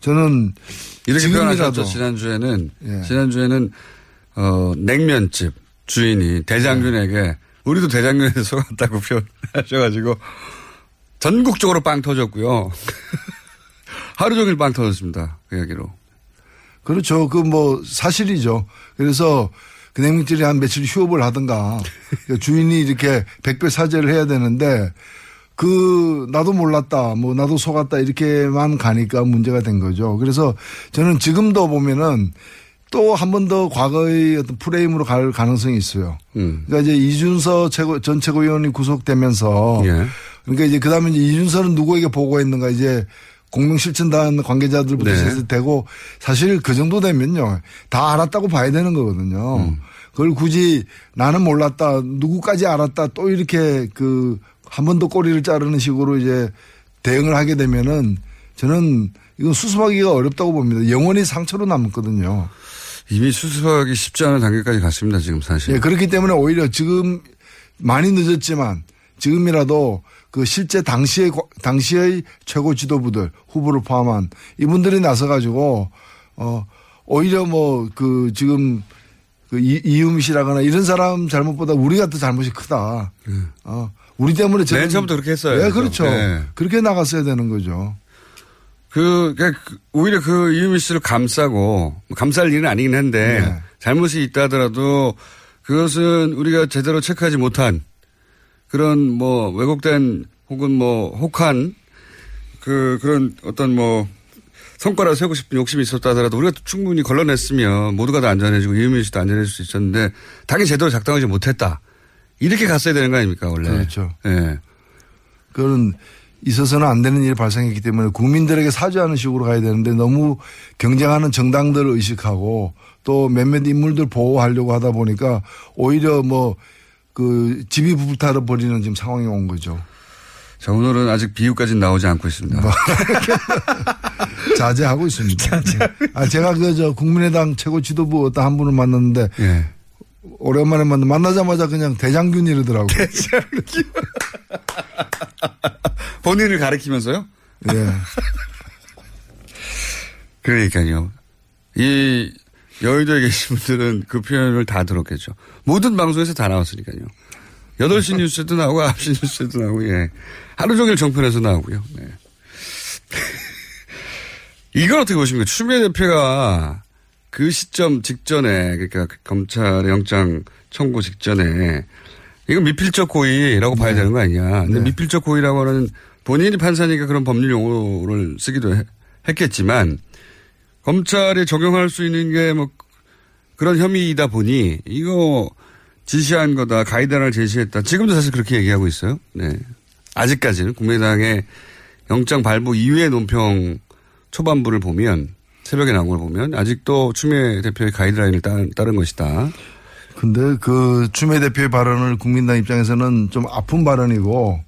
저는
이렇게
지금이라도.
지난주에는
예.
지난주에는 어 냉면집 주인이 대장균에게 우리도 대장균에서 속았다고 표현하셔가지고 전국적으로 빵 터졌고요. 하루 종일 빵 터졌습니다. 그 이야기로.
그렇죠. 그 뭐 사실이죠. 그래서 그 냉면집이 한 며칠 휴업을 하든가 그 주인이 이렇게 백배 사죄를 해야 되는데 그 나도 몰랐다 뭐 나도 속았다 이렇게만 가니까 문제가 된 거죠. 그래서 저는 지금도 보면은 또 한 번 더 과거의 어떤 프레임으로 갈 가능성이 있어요.
음.
그러니까 이제 이준서 최고 전 최고위원이 구속되면서
예.
그러니까 이제 그다음에 이제 이준서는 누구에게 보고했는가 이제 공명실천단 관계자들부터
네.
시작해서 되고 사실 그 정도 되면요 다 알았다고 봐야 되는 거거든요.
음.
그걸 굳이 나는 몰랐다 누구까지 알았다 또 이렇게 그 한 번 더 꼬리를 자르는 식으로 이제 대응을 하게 되면은 저는 이건 수습하기가 어렵다고 봅니다. 영원히 상처로 남거든요.
이미 수습하기 쉽지 않은 단계까지 갔습니다. 지금 사실.
예, 그렇기 때문에 오히려 지금 많이 늦었지만 지금이라도 그 실제 당시의 과- 당시의 최고 지도부들 후보를 포함한 이분들이 나서 가지고 어 오히려 뭐 그 지금 그 이- 이유미 씨라거나 이런 사람 잘못보다 우리가 더 잘못이 크다. 어 우리 때문에
맨 처음부터 그렇게 했어요.
네, 그렇죠.
네.
그렇게 나갔어야 되는 거죠.
그, 그- 오히려 그 이유미 씨를 감싸고, 감쌀 일은 아니긴 한데,
네.
잘못이 있다 하더라도 그것은 우리가 제대로 체크하지 못한 그런 뭐 왜곡된 혹은 뭐 혹한 그, 그런 어떤 뭐 성과를 세우고 싶은 욕심이 있었다 하더라도 우리가 충분히 걸러냈으면 모두가 다 안전해지고 이유미 씨도 안전해질 수 있었는데 당연히 제대로 작동하지 못했다. 이렇게 갔어야 되는 거 아닙니까, 원래.
그렇죠.
예.
그건 있어서는 안 되는 일이 발생했기 때문에 국민들에게 사죄하는 식으로 가야 되는데 너무 경쟁하는 정당들을 의식하고 또 몇몇 인물들 보호하려고 하다 보니까 오히려 뭐 그 집이 불타를 버리는 지금 상황이 온 거죠.
자, 오늘은 아직 비유까지는 나오지 않고 있습니다.
뭐. 자제하고 있습니다. 아, 제가 그 저 국민의당 최고 지도부 어떤 한 분을 만났는데
예.
오랜만에 만나 만나자마자 그냥 대장균 이러더라고요.
본인을 가리키면서요?
예.
그러니까요. 이 여의도에 계신 분들은 그 표현을 다 들었겠죠. 모든 방송에서 다 나왔으니까요. 8시 뉴스에도 나오고 9시 뉴스에도 나오고, 예. 하루 종일 정편에서 나오고요. 네. 이걸 어떻게 보십니까? 추미애 대표가 그 시점 직전에, 그러니까 검찰의 영장 청구 직전에 이건 미필적 고의라고 봐야 되는 거 아니냐. 근데 미필적 고의라고 하는 본인이 판사니까 그런 법률 용어를 쓰기도 해- 했겠지만 검찰이 적용할 수 있는 게 뭐 그런 혐의이다 보니 이거 지시한 거다 가이드라인을 제시했다. 지금도 사실 그렇게 얘기하고 있어요. 네. 아직까지는 국민의당의 영장 발부 이후의 논평 초반부를 보면 새벽에 나온 걸 보면 아직도 추미애 대표의 가이드라인을 따, 따른 것이다.
근데 그 추미애 대표의 발언을 국민당 입장에서는 좀 아픈 발언이고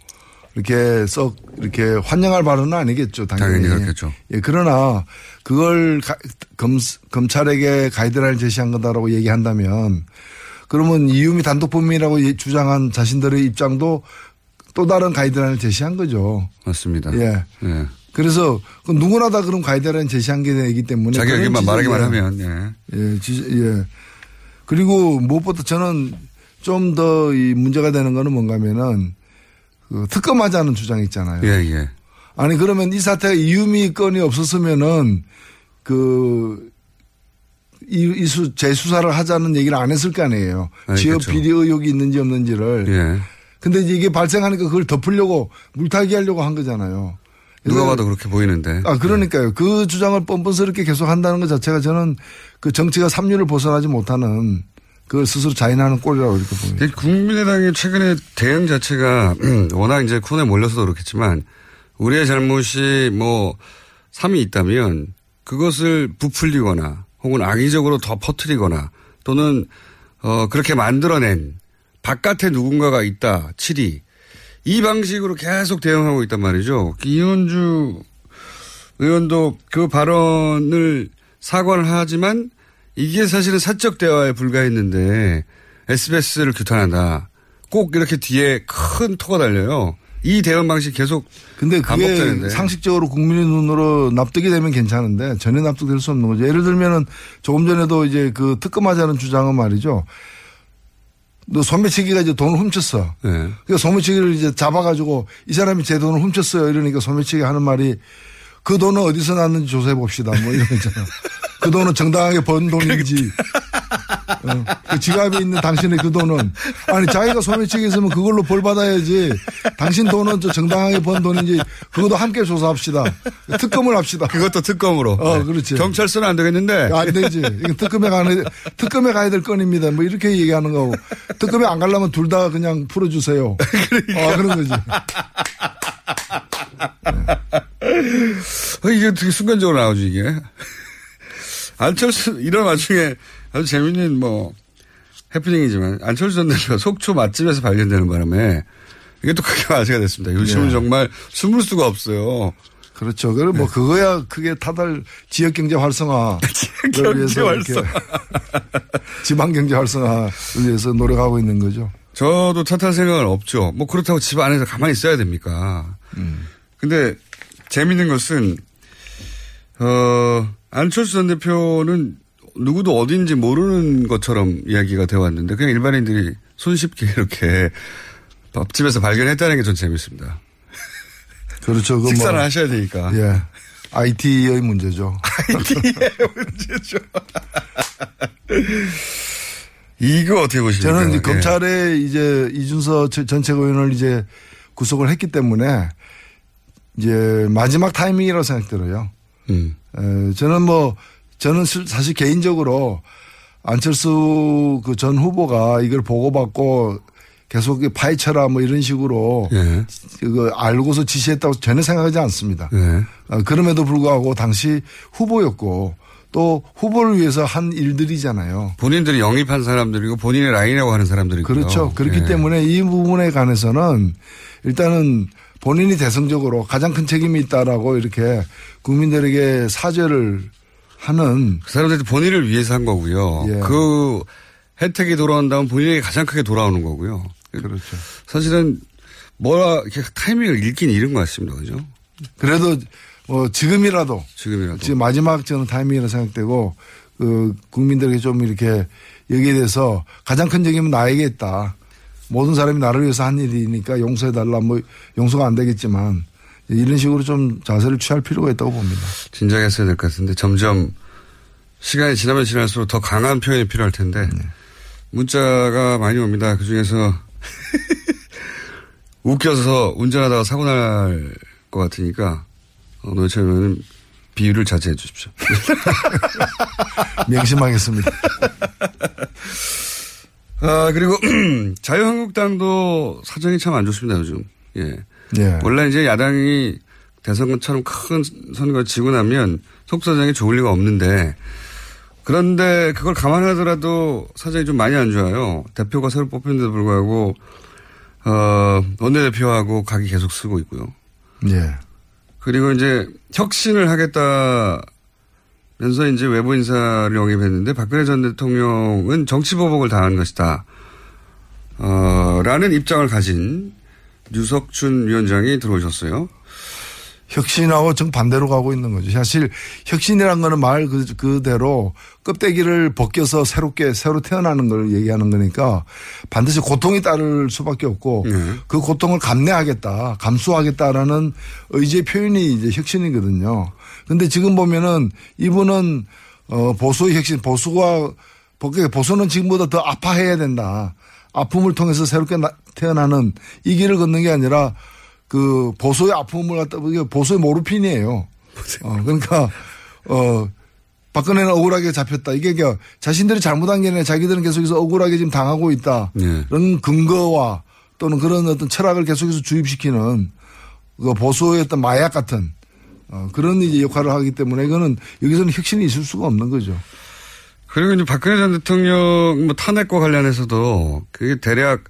이렇게 썩 이렇게 환영할 발언은 아니겠죠. 당연히.
당연히 그렇겠죠.
예, 그러나 그걸 가- 검, 검찰에게 가이드라인을 제시한 거다라고 얘기한다면 그러면 이유미 단독 범인이라고 예- 주장한 자신들의 입장도 또 다른 가이드라인을 제시한 거죠.
맞습니다.
예.
예.
그래서 그 누구나 다 그런 가이드라인 제시한 게 되기 때문에
자기
지적이-
말하기만
예.
하면, 예.
예, 지- 예. 그리고 무엇보다 저는 좀 더 이 문제가 되는 거는 뭔가면은 그 특검하자는 주장 있잖아요.
예, 예.
아니 그러면 이 사태가 이유미 건이 없었으면은 그 이, 이수 재수사를 하자는 얘기를 안 했을 거 아니에요.
아니,
지역
그렇죠.
비리 의혹이 있는지 없는지를.
예.
근데 이게 발생하니까 그걸 덮으려고 물타기 하려고 한 거잖아요.
누가
그래서-
봐도 그렇게 보이는데.
아, 그러니까요. 그 주장을 뻔뻔스럽게 계속 한다는 것 자체가 저는 그 정치가 삼류를 벗어나지 못하는 그걸 스스로 자인하는 꼴이라고 이렇게 봅니다.
국민의당의 최근의 대응 자체가 워낙 이제 코너에 몰려서도 그렇겠지만 우리의 잘못이 뭐 3이 있다면 그것을 부풀리거나 혹은 악의적으로 더 퍼뜨리거나 또는 어 그렇게 만들어낸 바깥에 누군가가 있다 7이 이 방식으로 계속 대응하고 있단 말이죠. 이현주 의원도 그 발언을 사과를 하지만 이게 사실은 사적 대화에 불과했는데 SBS를 규탄한다. 꼭 이렇게 뒤에 큰 토가 달려요. 이 대응 방식 계속
근데 그게
반복되는데.
상식적으로 국민의 눈으로 납득이 되면 괜찮은데 전혀 납득될 수 없는 거죠. 예를 들면은 조금 전에도 이제 그 특검하자는 주장은 말이죠. 너 소매치기가 이제 돈을 훔쳤어.
네.
그 소매치기를 이제 잡아가지고 이 사람이 제 돈을 훔쳤어요. 이러니까 소매치기 하는 말이 그 돈은 어디서 났는지 조사해 봅시다. 뭐 이런 거 있잖아. 그 돈은 정당하게 번 돈인지. 어, 그 지갑에 있는 당신의 그 돈은 아니 자기가 소매치기 했으면 그걸로 벌 받아야지. 당신 돈은 저 정당하게 번 돈인지 그것도 함께 조사합시다. 특검을 합시다.
그것도 특검으로.
어,
네.
그렇지.
경찰서는 안 되겠는데.
안 되지. 이건 특검에 가는 특검에 가야 될 건입니다. 뭐 이렇게 얘기하는 거고 특검에 안 가려면 둘 다 그냥 풀어주세요. 어, 그런 거지.
어, 이게 되게 순간적으로 나오죠, 이게. 안철수, 이런 와중에 아주 재밌는 뭐, 해프닝이지만, 안철수 전 대표가 속초 맛집에서 발견되는 바람에, 이게 또 크게 화제가 됐습니다. 요즘은
예.
정말 숨을 수가 없어요.
그렇죠. 그럼 뭐 그거야 그게 타달 지역 경제 활성화
경제 활성화.
지방 경제 활성화를 위해서 노력하고 있는 거죠.
저도 탓할 생각은 없죠. 뭐 그렇다고 집 안에서 가만히 있어야 됩니까? 근데 재밌는 것은 어 안철수 전 대표는 누구도 어딘지 모르는 것처럼 이야기가 되어 왔는데 그냥 일반인들이 손쉽게 이렇게 밥집에서 발견했다는 게 전 재밌습니다.
그렇죠. 그거
식사를
뭐,
하셔야 되니까.
예. IT의 문제죠.
IT의 문제죠. 이거 어떻게 보십니까?
저는 이제
예.
검찰에 이제 이준서 전- 전책 의원을 이제 구속을 했기 때문에 이제 마지막 타이밍이라고 생각들어요.
음.
에, 저는 뭐 저는 실- 사실 개인적으로 안철수 그 전 후보가 이걸 보고받고 계속 파헤쳐라 뭐 이런 식으로
예.
그 알고서 지시했다고 전혀 생각하지 않습니다.
예.
어, 그럼에도 불구하고 당시 후보였고 또 후보를 위해서 한 일들이잖아요.
본인들이 영입한 사람들이고 본인의 라인이라고 하는 사람들이고
그렇죠. 그렇기
예.
때문에 이 부분에 관해서는 일단은 본인이 대승적으로 가장 큰 책임이 있다라고 이렇게 국민들에게 사죄를 하는
그 사람들이 본인을 위해서 한 거고요.
예.
그 혜택이 돌아온다면 본인에게 가장 크게 돌아오는 거고요.
그렇죠.
사실은 뭐라 이렇게 타이밍을 잃긴 잃은 것 같습니다. 그죠?
그래도 뭐 지금이라도
지금이라도
지금 마지막 저는 타이밍이라 생각되고 그 국민들에게 좀 이렇게 여기에 대해서 가장 큰 책임은 나에게 있다. 모든 사람이 나를 위해서 한 일이니까 용서해 달라. 뭐 용서가 안 되겠지만 이런 식으로 좀 자세를 취할 필요가 있다고 봅니다.
진작에 했어야 될 것 같은데 점점 시간이 지나면 지날수록 더 강한 표현이 필요할 텐데
네.
문자가 많이 옵니다. 그 중에서 웃겨서 운전하다가 사고 날 것 같으니까 어, 의원은 비유를 자제해 주십시오.
명심하겠습니다.
아, 그리고 자유한국당도 사정이 참 안 좋습니다, 요즘. 예.
예.
원래 이제 야당이 대선처럼 큰 선거 지고 나면 속사정이 좋을 리가 없는데 그런데 그걸 감안하더라도 사정이 좀 많이 안 좋아요. 대표가 새로 뽑힌데도 불구하고 어, 원내대표하고 각이 계속 쓰고 있고요.
예.
그리고 이제 혁신을 하겠다면서 이제 외부 인사를 영입했는데 박근혜 전 대통령은 정치보복을 당한 것이다. 어, 라는 입장을 가진 유석춘 위원장이 들어오셨어요.
혁신하고 정반대로 가고 있는 거죠. 사실 혁신이란 거는 말 그, 그대로 껍데기를 벗겨서 새롭게 새로 태어나는 걸 얘기하는 거니까 반드시 고통이 따를 수밖에 없고 그 고통을 감내하겠다, 감수하겠다라는 의지의 표현이 이제 혁신이거든요. 근데 지금 보면은 이분은 어, 보수의 혁신, 보수가, 보수는 지금보다 더 아파해야 된다. 아픔을 통해서 새롭게 나, 태어나는 이 길을 걷는 게 아니라 그 보수의 아픔을 갖다 보수의 모르핀이에요. 어, 그러니까 어 박근혜는 억울하게 잡혔다. 이게 그러니까 자신들이 잘못한 게 아니라 자기들은 계속해서 억울하게 지금 당하고 있다. 네. 그런 근거와 또는 그런 어떤 철학을 계속해서 주입시키는 그 보수의 어떤 마약 같은 어, 그런 이제 역할을 하기 때문에 이거는 여기서는 혁신이 있을 수가 없는 거죠.
그리고 이제 박근혜 전 대통령 뭐 탄핵과 관련해서도 그게 대략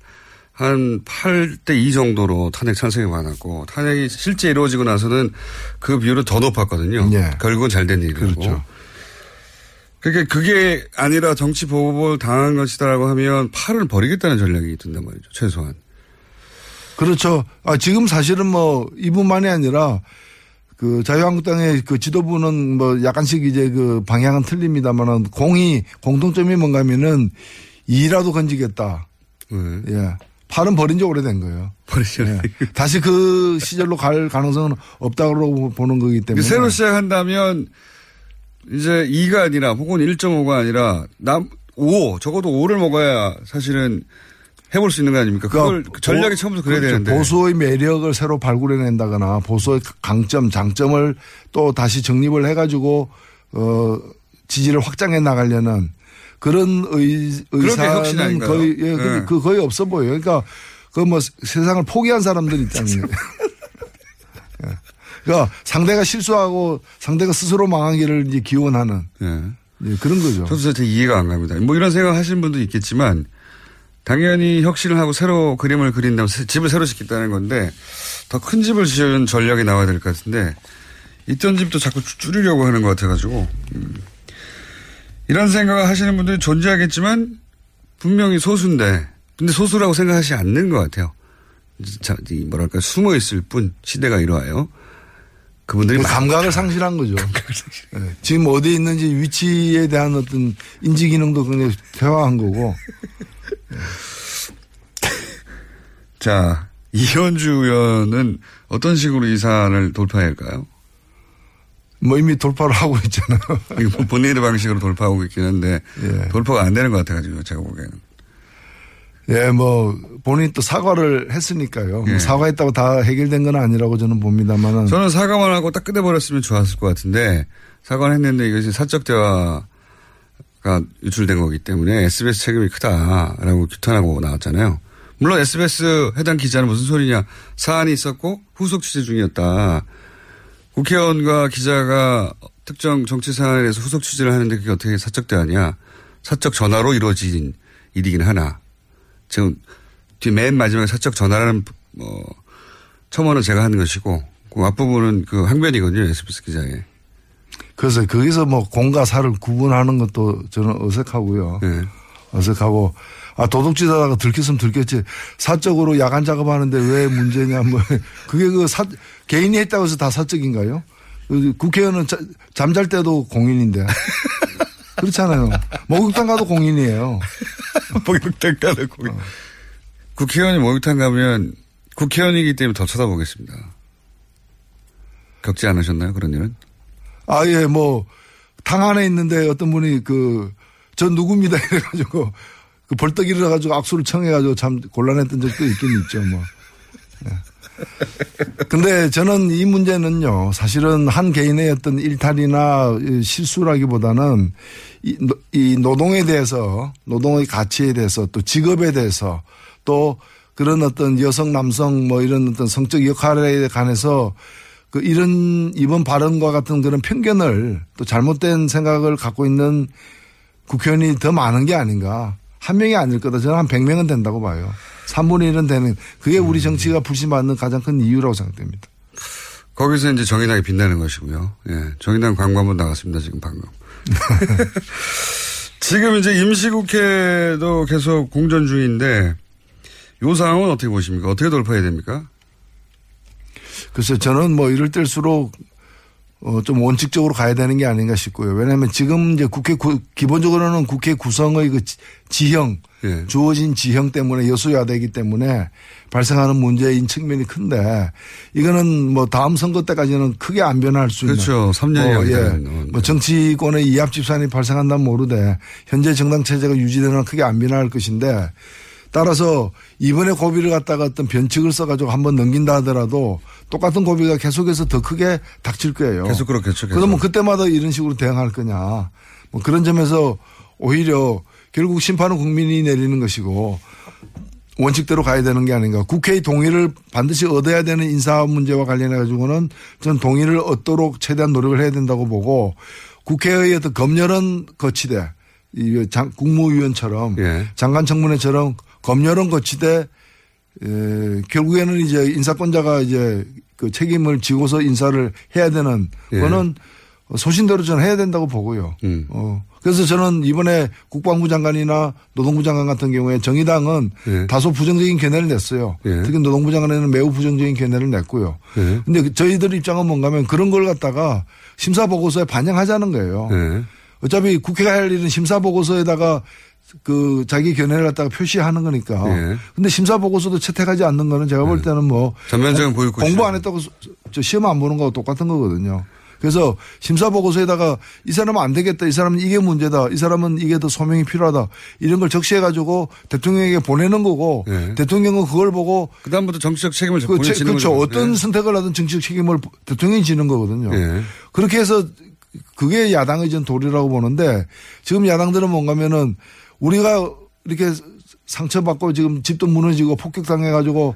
한 8대 2 정도로 탄핵 찬성이 많았고 탄핵이 실제 이루어지고 나서는 그 비율은 더 높았거든요. 네. 결국은 잘 된 일이고. 그렇죠. 그게 그게 아니라 정치 보복을 당한 것이다라고 하면 팔을 버리겠다는 전략이 든단 말이죠. 최소한.
그렇죠. 아, 지금 사실은 뭐 이분만이 아니라 그 자유한국당의 그 지도부는 뭐 약간씩 이제 그 방향은 틀립니다만은 공이 공통점이 뭔가 하면은 이라도 건지겠다. 네. 예. 팔은 버린 지 오래된 거예요.
버리죠. 예.
다시 그 시절로 갈 가능성은 없다고 보는 거기 때문에.
새로 시작한다면 이제 2가 아니라 혹은 1.5가 아니라 남 5, 적어도 5를 먹어야 사실은 해볼 수 있는 거 아닙니까? 그걸 그러니까 전략이 처음부터 그래야 그렇죠. 되는데.
보수의 매력을 새로 발굴해낸다거나 보수의 강점, 장점을 또 다시 정립을 해가지고 어 지지를 확장해 나가려는 그런 의, 의사는 거의 예, 네. 그 거의 없어 보여요. 그러니까 그 뭐 세상을 포기한 사람들 있잖아요. 예. 그러니까 상대가 실수하고 상대가 스스로 망하기를 이제 기원하는 네. 예, 그런 거죠.
저도 잘 이해가 안 갑니다. 뭐 이런 생각 하시는 분도 있겠지만 당연히 혁신을 하고 새로 그림을 그린다면 집을 새로 짓겠다는 건데 더 큰 집을 지은 전략이 나와야 될 것 같은데 있던 집도 자꾸 줄이려고 하는 것 같아가지고 음. 이런 생각을 하시는 분들이 존재하겠지만 분명히 소수인데 근데 소수라고 생각하지 않는 것 같아요. 자, 뭐랄까 숨어 있을 뿐 시대가 이러하여 그분들이
그 감각을 상실한 거죠. 네. 지금 어디에 있는지 위치에 대한 어떤 인지 기능도 굉장히 퇴화한 거고.
자, 이현주 의원은 어떤 식으로 이 사안을 돌파할까요?
뭐 이미 돌파를 하고 있잖아요.
뭐 본인의 방식으로 돌파하고 있긴 한데 예. 돌파가 안 되는 것 같아가지고 제가 보기에는.
예, 뭐 본인이 또 사과를 했으니까요. 뭐 예. 사과했다고 다 해결된 건 아니라고 저는 봅니다만은.
저는 사과만 하고 딱 끝내버렸으면 좋았을 것 같은데 사과를 했는데 이것이 사적 대화 가 유출된 거기 때문에 SBS 책임이 크다라고 규탄하고 나왔잖아요. 물론 SBS 해당 기자는 무슨 소리냐. 사안이 있었고 후속 취재 중이었다. 국회의원과 기자가 특정 정치 사안에 대해서 후속 취재를 하는데 그게 어떻게 사적 대화냐. 사적 전화로 이루어진 일이긴 하나. 지금 뒤맨 마지막에 사적 전화라는 뭐 첨언은 제가 하는 것이고 그 앞부분은 그 항변이거든요. SBS 기자의.
그래서 거기서 뭐 공과 사를 구분하는 것도 저는 어색하고요. 네. 어색하고 아 도둑질하다가 들켰으면 들켰지 사적으로 야간 작업하는데 왜 문제냐 뭐 그게 그 사 개인이 했다고 해서 다 사적인가요? 그 국회의원은 자, 잠잘 때도 공인인데 그렇잖아요. 목욕탕 가도 공인이에요.
목욕탕 가도 공인. 어. 국회의원이 목욕탕 가면 국회의원이기 때문에 더 쳐다보겠습니다. 겪지 않으셨나요 그런 일은?
아, 예, 뭐, 당 안에 있는데 어떤 분이 그, 저 누굽니다. 이래가지고, 그 벌떡 일어나가지고 악수를 청해가지고 참 곤란했던 적도 있긴 있죠, 뭐. 예. 근데 저는 이 문제는요, 사실은 한 개인의 어떤 일탈이나 실수라기보다는 이, 이 노동에 대해서, 노동의 가치에 대해서 또 직업에 대해서 또 그런 어떤 여성, 남성 뭐 이런 어떤 성적 역할에 관해서 그 이런 이번 발언과 같은 그런 편견을 또 잘못된 생각을 갖고 있는 국회의원이 더 많은 게 아닌가. 한 명이 아닐 거다. 저는 한 100명은 된다고 봐요. 3분의 1은 되는 그게 우리 음. 정치가 불신받는 가장 큰 이유라고 생각됩니다.
거기서 이제 정의당이 빛나는 것이고요. 예. 정의당 광고 한번 나갔습니다. 지금 방금. 지금 이제 임시국회도 계속 공전 중인데 요 상황은 어떻게 보십니까? 어떻게 돌파해야 됩니까?
글쎄 저는 뭐 이럴 때일수록 어, 좀 원칙적으로 가야 되는 게 아닌가 싶고요. 왜냐하면 지금 이제 국회 구, 기본적으로는 국회 구성의 그 지- 지형,
예.
주어진 지형 때문에 여수야되기 때문에 발생하는 문제인 측면이 큰데 이거는 뭐 다음 선거 때까지는 크게 안 변할 수 있는.
그렇죠. 3년이
뭐,
아니다.
예. 뭐 정치권의 이합 집산이 발생한다면 모르되 현재 정당 체제가 유지되는 건 크게 안 변할 것인데 따라서 이번에 고비를 갖다가 어떤 변칙을 써가지고 한번 넘긴다 하더라도 똑같은 고비가 계속해서 더 크게 닥칠 거예요.
계속 그렇겠죠. 계속.
그러면 그때마다 이런 식으로 대응할 거냐. 뭐 그런 점에서 오히려 결국 심판은 국민이 내리는 것이고 원칙대로 가야 되는 게 아닌가. 국회의 동의를 반드시 얻어야 되는 인사 문제와 관련해 가지고는 전 동의를 얻도록 최대한 노력을 해야 된다고 보고 국회의 어떤 검열은 거치되 이 장, 국무위원처럼
예.
장관 청문회처럼 검열은 거치되 에, 결국에는 이제 인사권자가 이제 그 책임을 지고서 인사를 해야 되는
예.
거는 소신대로 저는 해야 된다고 보고요.
음.
어. 그래서 저는 이번에 국방부 장관이나 노동부 장관 같은 경우에 정의당은
예.
다소 부정적인 견해를 냈어요.
예.
특히 노동부 장관에는 매우 부정적인 견해를 냈고요.
예.
근데 그 저희들 입장은 뭔가 하면 그런 걸 갖다가 심사 보고서에 반영하자는 거예요.
예.
어차피 국회가 할 일은 심사 보고서에다가 그 자기 견해를 갖다가 표시하는 거니까.
예.
근데 심사 보고서도 채택하지 않는 거는 제가 볼 때는 뭐
전면적인 것이죠.
공부 안 했다고 저 시험 안 보는 거하고 똑같은 거거든요. 그래서 심사 보고서에다가 이 사람은 안 되겠다. 이 사람은 이게 문제다. 이 사람은 이게 더 소명이 필요하다. 이런 걸 적시해 가지고 대통령에게 보내는 거고
예.
대통령은 그걸 보고
그다음부터 정치적 책임을
그
지는
그렇죠. 어떤
예.
선택을 하든 정치적 책임을 대통령이 지는 거거든요.
예.
그렇게 해서 그게 야당의 전 도리라고 보는데 지금 야당들은 뭔가면은 우리가 이렇게 상처받고 지금 집도 무너지고 폭격당해가지고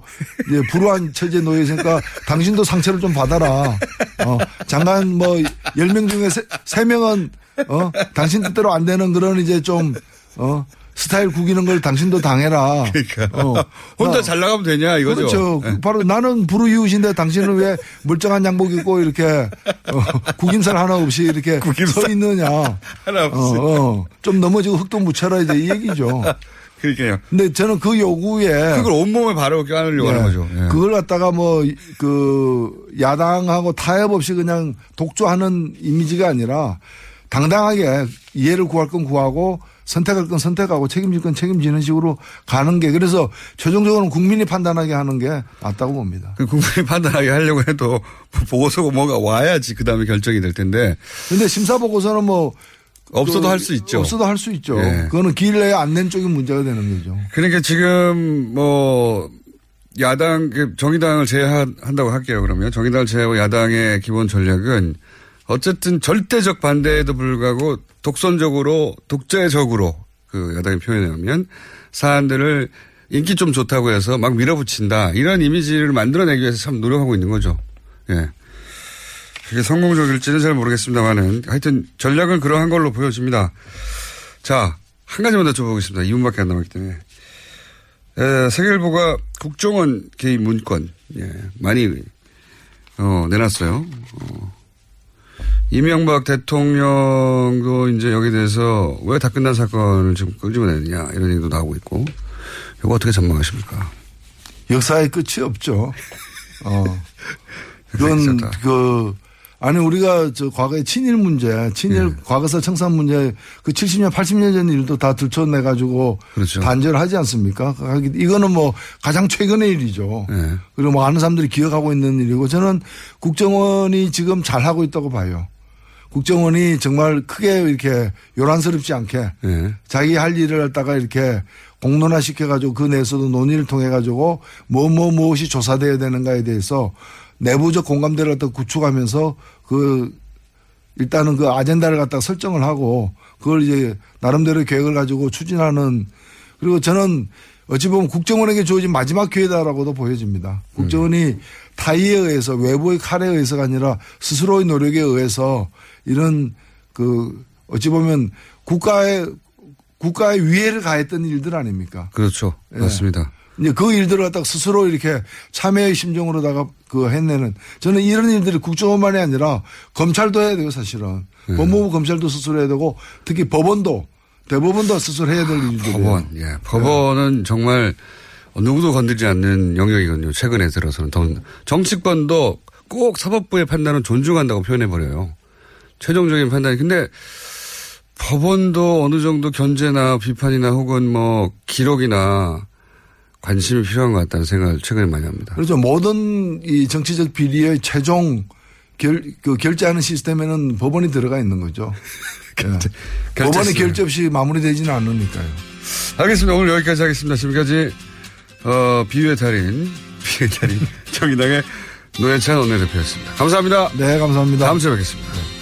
이제 불우한 처지에 놓여 있으니까 당신도 상처를 좀 받아라. 어, 장관 뭐 10명 중에 3명은 어, 당신 뜻대로 안 되는 그런 이제 좀 어, 스타일 구기는 걸 당신도 당해라.
그러니까
어.
혼자
나-
잘 나가면 되냐 이거죠.
그렇죠.
예.
바로 나는 불우이웃인데 당신은 왜 멀쩡한 양복 입고 이렇게 어, 구김살 하나 없이 이렇게 서 있느냐.
하나 없이.
어, 어. 좀 넘어지고 흙도 묻혀라 이제 이 얘기죠.
그러니까요.
근데 저는 그 요구에
그걸 온몸에 바로 껴안으려고 하는
예.
거죠. 예.
그걸 갖다가 뭐 그 야당하고 타협 없이 그냥 독주하는 이미지가 아니라 당당하게 이해를 구할 건 구하고 선택할 건 선택하고 책임질 건 책임지는 식으로 가는 게 그래서 최종적으로는 국민이 판단하게 하는 게 맞다고 봅니다.
그 국민이 판단하게 하려고 해도 보고서가 뭐가 와야지 그 다음에 결정이 될 텐데.
근데 심사 보고서는 뭐
없어도 그할수 있죠.
없어도 할 수 있죠.
예.
그거는 길 내에 안 낸 쪽이 문제가 되는 거죠.
그러니까 지금 뭐 야당 그 정의당을 제외한다고 할게요. 그러면 정의당을 제외하고 야당의 기본 전략은 어쨌든 절대적 반대에도 불구하고 독선적으로 독재적으로 그 야당이 표현하면 사안들을 인기 좀 좋다고 해서 막 밀어붙인다 이런 이미지를 만들어내기 위해서 참 노력하고 있는 거죠. 예. 그게 성공적일지는 잘 모르겠습니다만은 하여튼 전략은 그러한 걸로 보여집니다. 자, 한 가지만 더 여쭤보겠습니다. 2분밖에 안 남았기 때문에. 에, 세계일보가 국정원 개입 문건, 예, 많이, 어, 내놨어요. 어, 이명박 대통령도 이제 여기 대해서 왜 다 끝난 사건을 지금 끄집어내느냐 이런 얘기도 나오고 있고, 이거 어떻게 전망하십니까?
역사의 끝이 없죠. 어. 그건 그 아니 우리가 저 과거의 친일 문제, 친일 과거사 청산 문제 그 70년 80년 전 일도 다 들춰내 가지고 단절하지 않습니까? 이거는 뭐 가장 최근의 일이죠. 그리고 뭐 아는 사람들이 기억하고 있는 일이고 저는 국정원이 지금 잘 하고 있다고 봐요. 국정원이 정말 크게 이렇게 요란스럽지 않게 자기 할 일을 갖다가 이렇게 공론화 시켜가지고 그 내에서도 논의를 통해가지고 뭐, 뭐, 무엇이 조사돼야 되는가에 대해서 내부적 공감대를 갖다 구축하면서 그 일단은 그 아젠다를 갖다가 설정을 하고 그걸 이제 나름대로 계획을 가지고 추진하는 그리고 저는 어찌 보면 국정원에게 주어진 마지막 기회다라고도 보여집니다. 국정원이 타의에 의해서 외부의 칼에 의해서가 아니라 스스로의 노력에 의해서 이런 그 어찌 보면 국가의 국가의 위해를 가했던 일들 아닙니까?
그렇죠.
예.
맞습니다.
이제 그 일들을 갖다가 스스로 이렇게 참여의 심정으로다가 그 해내는 저는 이런 일들이 국정원만이 아니라 검찰도 해야 돼요 사실은
네.
법무부 검찰도 스스로 해야 되고 특히 법원도 대법원도 스스로 해야 될 일들이에요.
법원, 예. 법원은 정말 누구도 건들지 않는 영역이거든요. 최근에 들어서는. 더 정치권도 꼭 사법부의 판단은 존중한다고 표현해 버려요. 최종적인 판단이. 근데 법원도 어느 정도 견제나 비판이나 혹은 뭐 기록이나 관심이 필요한 것 같다는 생각을 최근에 많이 합니다.
그렇죠. 모든 이 정치적 비리의 최종 결, 그 결제하는 시스템에는 법원이 들어가 있는 거죠.
결제,
네. 법원의 결제 없이 마무리되지는 않으니까요.
알겠습니다. 오늘 여기까지 하겠습니다. 지금까지 어, 비유의 달인, 비유의 달인 정의당의 노현찬 원내대표였습니다. 감사합니다.
네, 감사합니다.
다음 주에 뵙겠습니다.